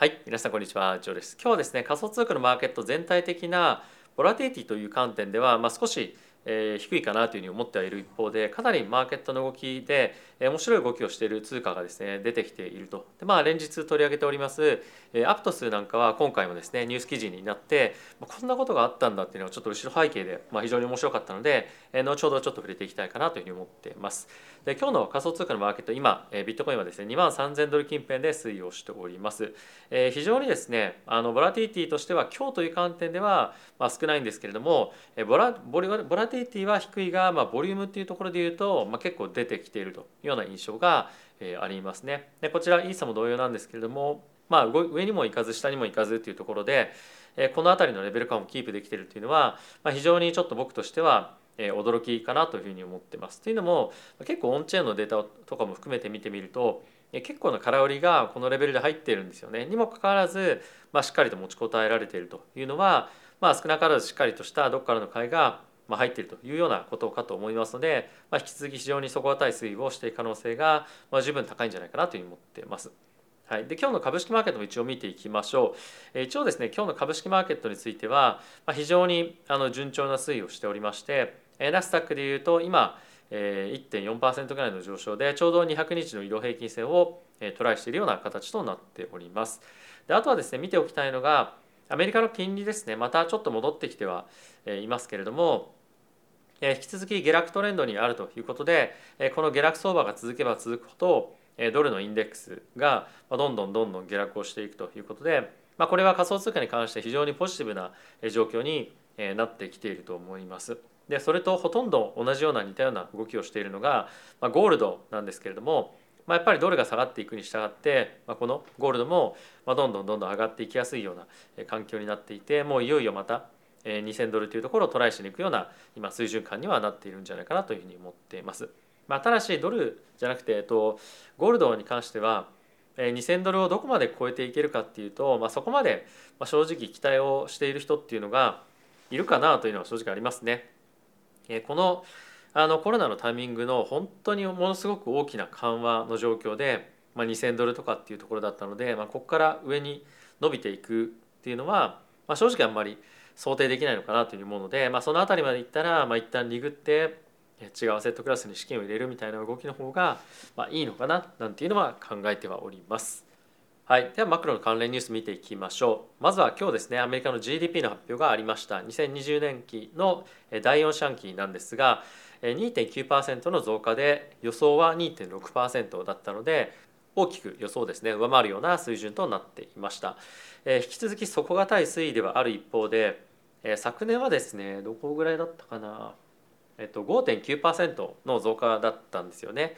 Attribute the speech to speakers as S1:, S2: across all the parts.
S1: はい皆さんこんにちは。ジョーです。今日はですね仮想通貨のマーケット全体的なボラティティという観点では、まあ、少しえー、低いかなというふうに思ってはいる一方でかなりマーケットの動きで、えー、面白い動きをしている通貨がですね出てきていると。で、まあ、連日取り上げております、えー、アプトスなんかは今回もですねニュース記事になって、まあ、こんなことがあったんだっていうのはちょっと後ろ背景で、まあ、非常に面白かったので、えー、後ほどちょっと触れていきたいかなというふうに思っています。で今日の仮想通貨のマーケット今、えー、ビットコインはですね2万3000ドル近辺で推移をしております、えー、非常にですねあのボラティティとしては今日という観点では、まあ、少ないんですけれども、えー、ボラボラボラティティは低いが、まあ、ボリュームっていうところでいうと、まあ、結構出てきているというような印象が、えー、ありますね。でこちらイーサも同様なんですけれども、まあ、上にも行かず下にも行かずっていうところで、えー、この辺りのレベル感をキープできているっていうのは、まあ、非常にちょっと僕としてはえ驚きかなというふうに思ってます。というのも結構オンチェーンのデータとかも含めて見てみると結構な空売りがこのレベルで入っているんですよね。にもかかわらず、まあ、しっかりと持ちこたえられているというのは、まあ、少なからずしっかりとしたどっからの買いがま入っているというようなことかと思いますので、まあ、引き続き非常に底堅い推移をしていく可能性が、ま、十分高いんじゃないかなというふうに思っています。はい、で今日の株式マーケットも一応見ていきましょう。一応ですね今日の株式マーケットについては、ま、非常にあの順調な推移をしておりまして、ナスダックでいうと今、1.4%ぐらいの上昇でちょうど200日の移動平均線を、トライしているような形となっております。であとはですね見ておきたいのがアメリカの金利ですねまたちょっと戻ってきてはいますけれども引き続き下落トレンドにあるということでこの下落相場が続けば続くほどドルのインデックスがどんどんどんどん下落をしていくということで、ま、これは仮想通貨に関して非常にポジティブな状況になってきていると思います。でそれとほとんど同じような似たような動きをしているのが、ま、ゴールドなんですけれども、まあ、やっぱりドルが下がっていくに従って、まあ、このゴールドもどんどんどんどん上がっていきやすいような環境になっていてもういよいよまた2000ドルというところをトライしに行くような今水準感にはなっているんじゃないかなというふうに思っています。まあ、ただしドルじゃなくて、えっと、ゴールドに関しては2000ドルをどこまで超えていけるかっていうと、まあ、そこまで正直期待をしている人っていうのがいるかなというのは正直ありますね。このあのコロナのタイミングの本当にものすごく大きな緩和の状況で、まあ、2,000ドルとかっていうところだったので、まあ、ここから上に伸びていくっていうのは、まあ、正直あんまり想定できないのかなというふうに思うので、まあ、その辺りまでいったら、まあ、一旦リグって違うセットクラスに資金を入れるみたいな動きの方が、まあ、いいのかななんていうのは考えてはおります。はい、ではマクロの関連ニュース見ていきましょう。まずは今日ですね、アメリカの GDP の発表がありました。2020年期の第4四半期なんですが、2.9%の増加で予想は2.6%だったので、大きく予想ですね、上回るような水準となっていました。引き続き底堅い推移ではある一方で、えー、昨年はですねどこぐらいだったかな、えっと、5.9%の増加だったんですよね。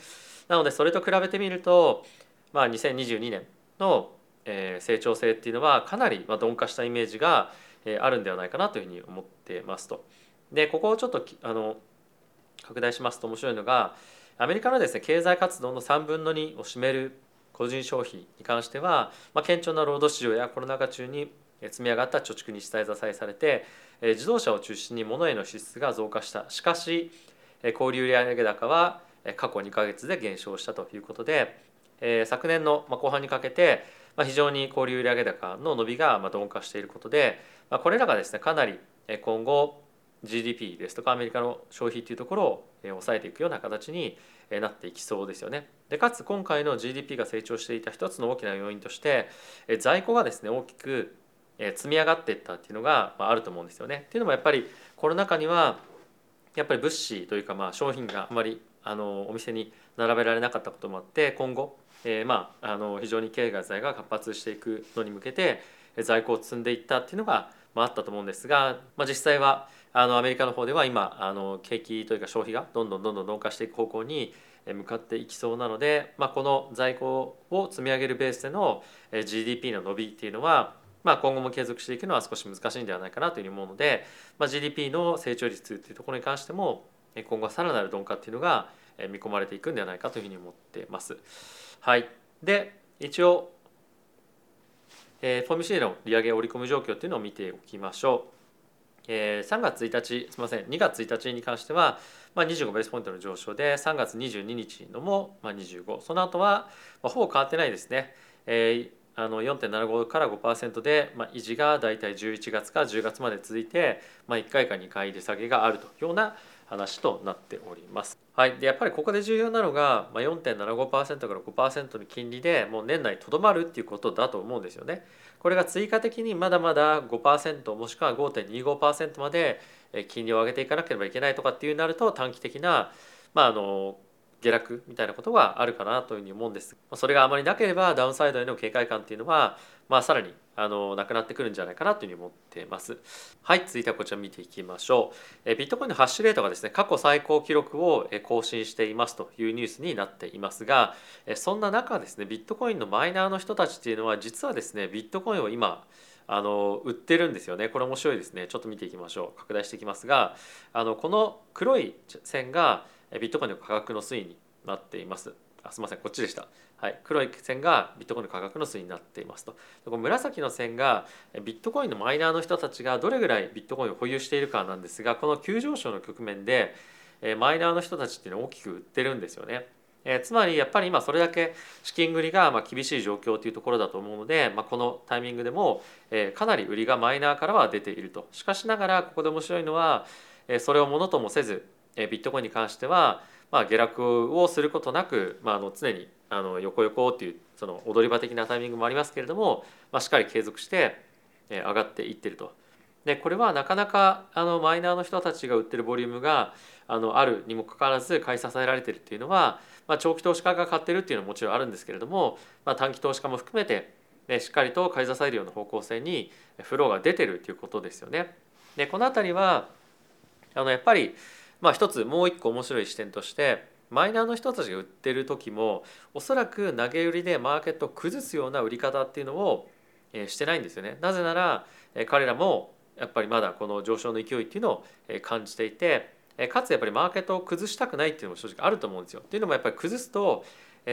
S1: なのでそれと比べてみると、まあ、2022年の、えー、成長性っていうのはかなり、まあ、鈍化したイメージが、えー、あるんではないかなというふうに思ってますと。でここをちょっとあの拡大しますと面白いのがアメリカのですね経済活動の3分の2を占める個人消費に関しては、まあ、顕著な労働市場やコロナ禍中に積み上がった貯蓄に下支えされて自動車を中心に物への支出が増加したしかし小売売上高は過去2か月で減少したということで昨年の後半にかけて非常に小売売上高の伸びが鈍化していることでこれらがですねかなり今後 GDP ですとかアメリカの消費というところを抑えていくような形になっていきそうですよね。でかつ今回の GDP が成長していた一つの大きな要因として在庫がですね大きく積み上がっていったっていうのがあると思うんですよね。っていうのもやっぱりコロナ禍にはやっぱり物資というかまあ商品があまりあのお店に並べられなかったこともあって今後、えー、まああの非常に経済が活発していくのに向けて在庫を積んでいったっていうのが、まあ、あったと思うんですが、まあ、実際はあのアメリカの方では今あの景気というか消費がどんどんどんどん鈍化していく方向に向かっていきそうなので、まあ、この在庫を積み上げるベースでの GDP の伸びっていうのはまあ、今後も継続していくのは少し難しいんではないかなというふうに思うので、まあ、GDP の成長率というところに関しても今後はさらなる鈍化っていうのが見込まれていくんではないかというふうに思ってます。はい、で一応、えー、フォーミュ C の利上げ織り込む状況っていうのを見ておきましょう。えー、3月1日すみません2月1日に関しては、まあ、25ベースポイントの上昇で3月22日のも、まあ、25その後は、まあ、ほぼ変わってないですね。えーあの4.75から5%で、まあ、維持が大体11月から10月まで続いて、まあ、1回か2回利下げがあるというような話となっております。はい、でやっぱりここで重要なのが、まあ、4.75%から5%の金利でもう年内とどまるっていうことだと思うんですよね。これが追加的にまだまだ5%もしくは5.25%まで金利を上げていかなければいけないとかっていうなると短期的な、まあ、あの下落みたいなことがあるかなというふうに思うんです。それがあまりなければダウンサイドへの警戒感っていうのは、まあ、さらにあのなくなってくるんじゃないかなというふうに思ってます。はい、続いてはこちら見ていきましょう。えビットコインのハッシュレートがですね過去最高記録を更新していますというニュースになっていますが、そんな中ですねビットコインのマイナーの人たちっていうのは実はですねビットコインを今あの売ってるんですよねこれ面白いですねちょっと見ていきましょう拡大していきますがあのこの黒い線がビットコインの価格の推移になっています。あすみません。こっちでした、はい、黒い線がビットコインの価格の推移になっていますと。この紫の線がビットコインのマイナーの人たちがどれぐらいビットコインを保有しているかなんですがこの急上昇の局面でマイナーの人たちっていうのを大きく売ってるんですよね。えつまりやっぱり今それだけ資金繰りがま厳しい状況というところだと思うので、まあ、このタイミングでも、えかなり売りがマイナーからは出ていると。しかしながらここで面白いのは、えそれをものともせず、えビットコインに関してはまあ、下落をすることなく、まあ、あの常にあの横横っていうその踊り場的なタイミングもありますけれども、まあ、しっかり継続してえ上がっていってると。でこれはなかなかあのマイナーの人たちが売ってるボリュームがあのあるにもかかわらず買い支えられてるっていうのは、まあ、長期投資家が買ってるっていうのはもちろんあるんですけれども、まあ、短期投資家も含めて、ね、しっかりと買い支えるような方向性にフローが出てるっていうことですよね。でこの辺りはあのやっぱりまあ一つもう一個面白い視点としてマイナーの人たちが売ってる時もおそらく投げ売りでマーケットを崩すような売り方っていうのをしてないんですよね。なぜなら彼らもやっぱりまだこの上昇の勢いっていうのを感じていてかつやっぱりマーケットを崩したくないっていうのも正直あると思うんですよ。っていうのもやっぱり崩すと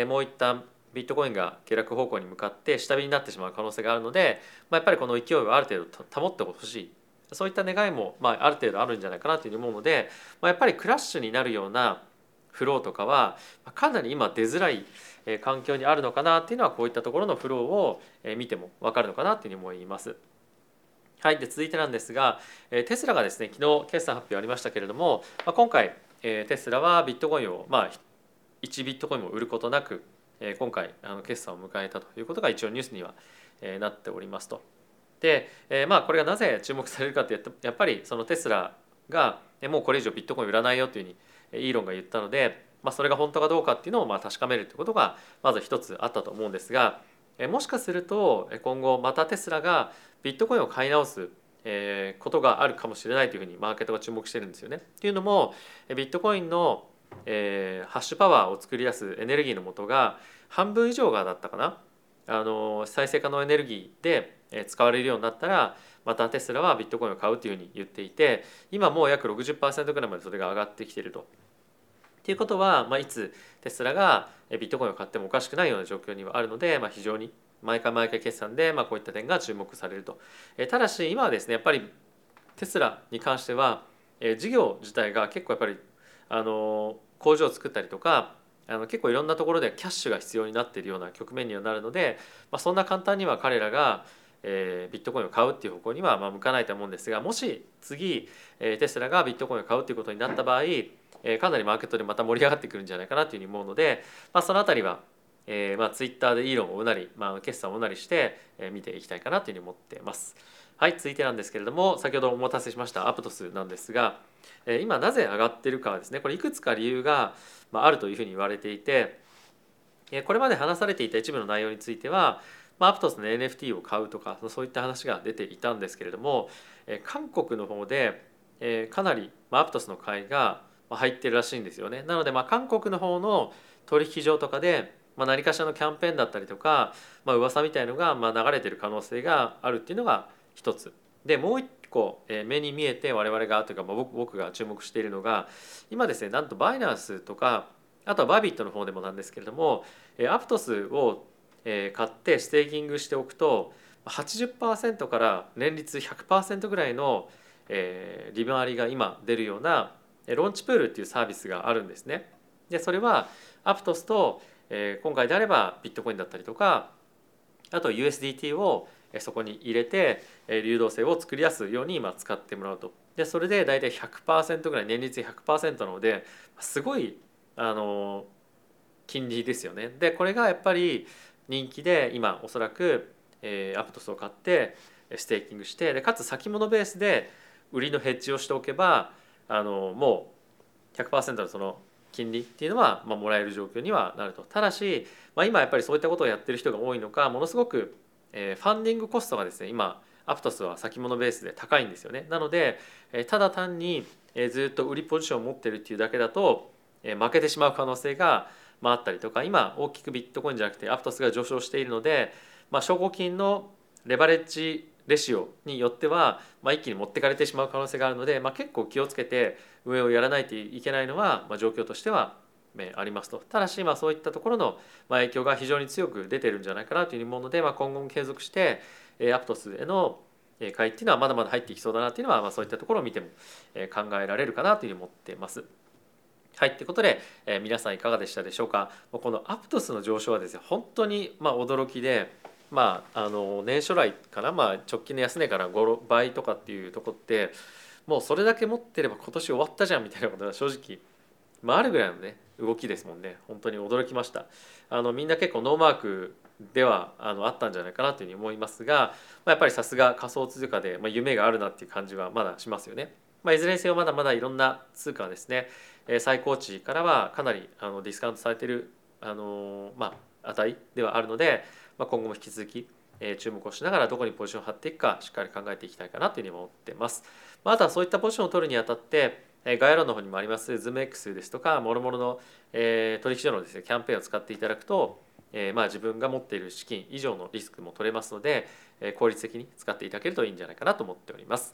S1: もう一旦ビットコインが下落方向に向かって下火になってしまう可能性があるので、まあ、やっぱりこの勢いをある程度保ってほしいそういった願いも、まあ、ある程度あるんじゃないかなというふうに思うので、まあ、やっぱりクラッシュになるようなフローとかはかなり今出づらい環境にあるのかなっていうのはこういったところのフローを見ても分かるのかなっていうふうに思います。はい、で続いてなんですがテスラがですね昨日決算発表ありましたけれども今回テスラはビットコインをまあ1ビットコインも売ることなく今回あの決算を迎えたということが一応ニュースにはなっておりますと。で、えー、まあこれがなぜ注目されるかってやっぱりそのテスラがもうこれ以上ビットコイン売らないよっていうふうにイーロンが言ったので、まあ、それが本当かどうかっていうのをまあ確かめるってことがまず一つあったと思うんですがもしかすると今後またテスラがビットコインを買い直すことがあるかもしれないというふうにマーケットが注目してるんですよね。っていうのもビットコインのえー、ハッシュパワーを作り出すエネルギーの元が半分以上がだったかなあの再生可能エネルギーで使われるようになったらまたテスラはビットコインを買うというふうに言っていて今もう約60%ぐらいまでそれが上がってきていると。っていうことは、まあ、いつテスラがビットコインを買ってもおかしくないような状況にはあるので、まあ、非常に毎回毎回決算で、まあ、こういった点が注目されると。ただし今はですねやっぱりテスラに関しては事業自体が結構やっぱりあの工場を作ったりとかあの結構いろんなところでキャッシュが必要になっているような局面にはなるので、まあ、そんな簡単には彼らが、えー、ビットコインを買うっていう方向にはまあ向かないと思うんですがもし次、えー、テスラがビットコインを買うということになった場合、えー、かなりマーケットでまた盛り上がってくるんじゃないかなというふうに思うので、まあ、その辺りは、えーまあ、ツイッターでイーロンをうなり、まあ、決算をうなりして、えー、見ていきたいかなというふうに思っています。はい、続いてなんですけれども先ほどお待たせしましたアプトスなんですが今なぜ上がってるかはですねこれいくつか理由があるというふうに言われていてこれまで話されていた一部の内容についてはまあアプトスの NFT を買うとかそういった話が出ていたんですけれどもえ韓国の方でえかなりアプトスの買いが入ってるらしいんですよね。なのでまあ韓国の方の取引所とかでまあ、何かしらのキャンペーンだったりとか、まあ噂みたいのがまあ流れてる可能性があるっていうのが一つでもう一個、え目に見えて我々がというか、まあ、僕僕が注目しているのが今ですねなんとバイナンスとかあとはバビットの方でもなんですけれども、えアプトスを、え買ってステーキングしておくと80%から年率100%ぐらいの、え利回りが今出るようなローンチプールっていうサービスがあるんですね。でそれはアプトスと、え今回であればビットコインだったりとかあと USDT をそこに入れて流動性を作り出すように今使ってもらうとでそれで大体100%ぐらい年率100%なのですごいあの金利ですよねでこれがやっぱり人気で今おそらく、えー、アプトスを買ってステーキングしてでかつ先物ベースで売りのヘッジをしておけばあのもう100%のその金利っていうのは、まあ、もらえる状況にはなると。ただし、まあ、今やっぱりそういったことをやってる人が多いのかものすごく、えー、ファンディングコストがですね今アプトスは先物ベースで高いんですよね。なので、えー、ただ単に、えー、ずっと売りポジションを持ってるっていうだけだと、えー、負けてしまう可能性が、まあ、ったりとか今大きくビットコインじゃなくてアプトスが上昇しているので、まあ、証拠金のレバレッジレシオによっては、まあ、一気に持ってかれてしまう可能性があるので、まあ、結構気をつけて上をやらないといけないのは、まあ、状況としてはありますとただしまそういったところの影響が非常に強く出てるんじゃないかなというもので、まあ、今後も継続してアプトスへの買いっていうのはまだまだ入っていきそうだなっていうのは、まあ、そういったところを見ても考えられるかなというふうに思ってます。はい、ということで、えー、皆さんいかがでしたでしょうか？このアプトスの上昇はですね、本当にまあ驚きで、まあ、あの年初来かな、まあ、直近の安値から5倍とかっていうとこってもうそれだけ持ってれば今年終わったじゃんみたいなことが正直、まあ、あるぐらいのね動きですもんね本当に驚きましたあのみんな結構ノーマークではあのあったんじゃないかなというふうに思いますが、まあ、やっぱりさすが仮想通貨で、まあ、夢があるなっていう感じはまだしますよね。まあ、いずれにせよまだまだいろんな通貨はですね最高値からはかなりあのディスカウントされているあの、まあ、値ではあるので、まあ、今後も引き続き注目をしながらどこにポジションを張っていくかしっかり考えていきたいかなというふうに思ってます。まあ、あとはそういったポジションを取るにあたって概要欄の方にもあります ZoomX ですとかもろもろの、え取引所のですねキャンペーンを使っていただくと、えまあ自分が持っている資金以上のリスクも取れますので、え効率的に使っていただけるといいんじゃないかなと思っております。